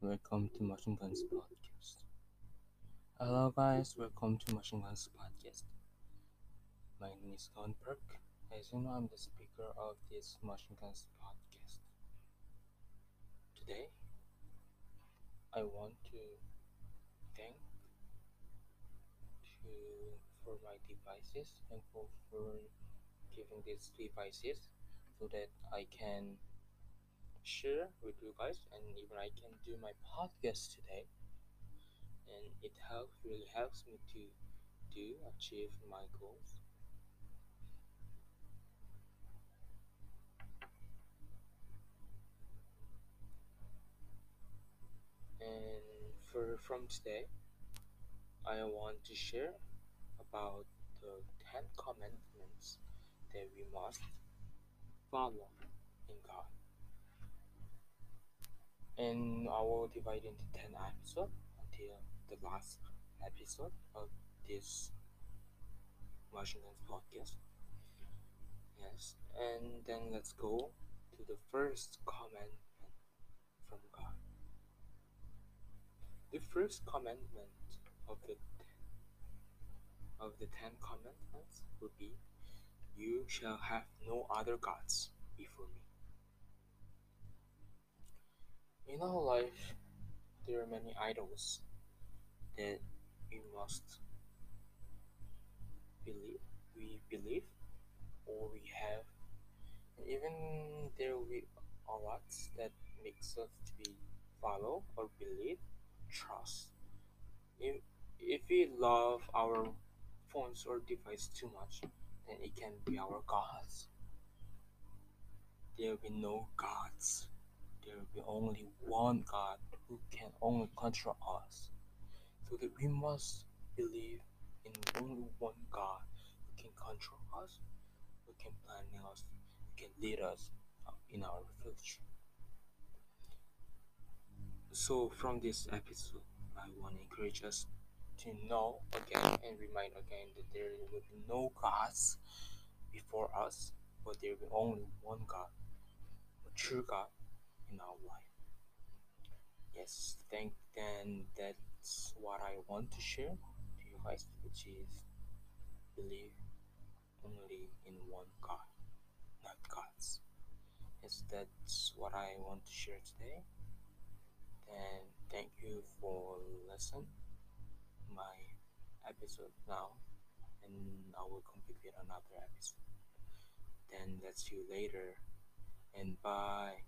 Welcome to Machine Guns Podcast. Hello, guys. Welcome to Machine Guns Podcast. My name is Don Perk. As you know, I'm the speaker of this Machine Guns Podcast. Today, I want to thank to for my devices and for, for giving these devices so that I can share with you guys and even I can do my podcast today. And it helps really helps me to do achieve my goals. And for from today I want to share about the 10 commandments that we must follow in God and I will divide into 10 episodes until the last episode of this Washington podcast. Yes, and then let's go to the first commandment from God. The first commandment of the of the Ten Commandments would be, "You shall have no other gods before me." In our life, there are many idols that we must believe, we believe, or we have, and even there will be a lot that makes us to be follow or believe, trust. If, if we love our phones or device too much, then it can be our gods. There will be no gods. There will be only one God who can only control us. So that we must believe in only one God who can control us, who can plan us, who can lead us uh, in our future. So from this episode, I want to encourage us to know again and remind again that there will be no gods before us, but there will be only one God, a true God in our life. Yes, thank then that's what I want to share to you guys, which is believe only in one God, not gods. Yes, that's what I want to share today. Then thank you for listening my episode now, and I will complete another episode. Then let's see you later, and bye.